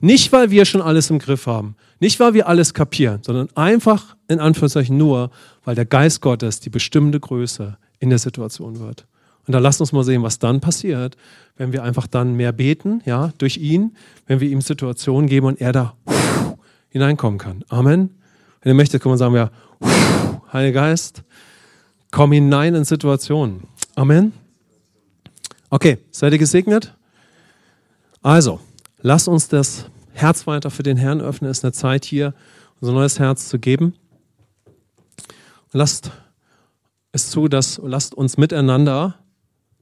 Nicht, weil wir schon alles im Griff haben, nicht, weil wir alles kapieren, sondern einfach in Anführungszeichen nur, weil der Geist Gottes die bestimmte Größe in der Situation wird. Und Und dann lasst uns mal sehen, was dann passiert, wenn wir einfach dann mehr beten, ja, durch ihn, wenn wir ihm Situationen geben und er da hineinkommen kann. Amen. Wenn er möchte, kann man sagen, ja, Heiliger Geist, komm hinein in Situationen. Amen. Okay, seid ihr gesegnet? Also, lasst uns das Herz weiter für den Herrn öffnen. Es ist eine Zeit hier, unser neues Herz zu geben. Lasst es zu, dass lasst uns miteinander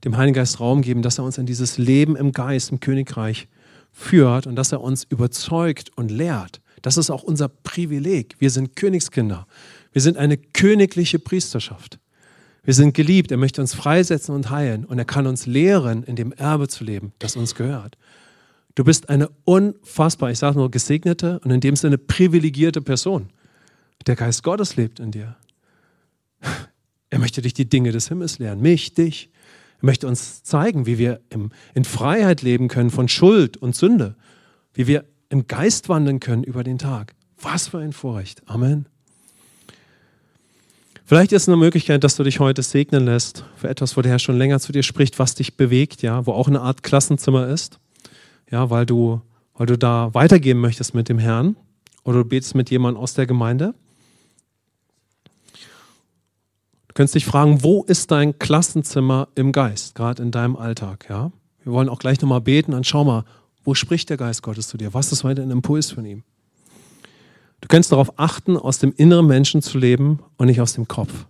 dem Heiligen Geist Raum geben, dass er uns in dieses Leben im Geist, im Königreich führt und dass er uns überzeugt und lehrt. Das ist auch unser Privileg. Wir sind Königskinder. Wir sind eine königliche Priesterschaft. Wir sind geliebt. Er möchte uns freisetzen und heilen. Und er kann uns lehren, in dem Erbe zu leben, das uns gehört. Du bist eine unfassbar, ich sage nur gesegnete und in dem Sinne privilegierte Person. Der Geist Gottes lebt in dir. Er möchte dich die Dinge des Himmels lehren, mich, dich. Er möchte uns zeigen, wie wir im, in Freiheit leben können von Schuld und Sünde, wie wir im Geist wandeln können über den Tag. Was für ein Vorrecht. Amen. Vielleicht ist eine Möglichkeit, dass du dich heute segnen lässt für etwas, wo der Herr schon länger zu dir spricht, was dich bewegt, ja, wo auch eine Art Klassenzimmer ist, ja, weil du, weil du da weitergehen möchtest mit dem Herrn oder du betest mit jemandem aus der Gemeinde. Du könntest dich fragen, wo ist dein Klassenzimmer im Geist, gerade in deinem Alltag, ja? Wir wollen auch gleich nochmal beten und schau mal, wo spricht der Geist Gottes zu dir? Was ist heute ein Impuls von ihm? Du kannst darauf achten, aus dem inneren Menschen zu leben und nicht aus dem Kopf.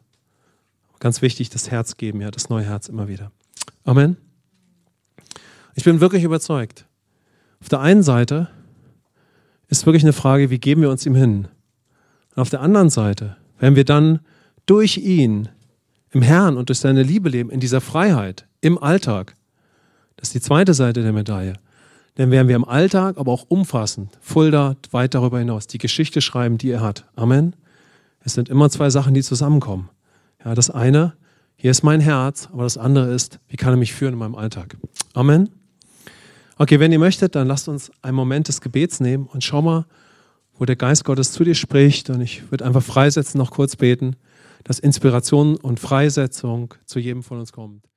Ganz wichtig, das Herz geben, ja, das neue Herz immer wieder. Amen. Ich bin wirklich überzeugt. Auf der einen Seite ist wirklich eine Frage, wie geben wir uns ihm hin? Und auf der anderen Seite, wenn wir dann durch ihn im Herrn und durch seine Liebe leben, in dieser Freiheit, im Alltag, das ist die zweite Seite der Medaille, dann werden wir im Alltag, aber auch umfassend, Fulda weit darüber hinaus, die Geschichte schreiben, die er hat. Amen. Es sind immer zwei Sachen, die zusammenkommen. Ja, das eine, hier ist mein Herz, aber das andere ist, wie kann er mich führen in meinem Alltag? Amen. Okay, wenn ihr möchtet, dann lasst uns einen Moment des Gebets nehmen und schau mal, wo der Geist Gottes zu dir spricht. Und ich würde einfach freisetzen, noch kurz beten, dass Inspiration und Freisetzung zu jedem von uns kommt.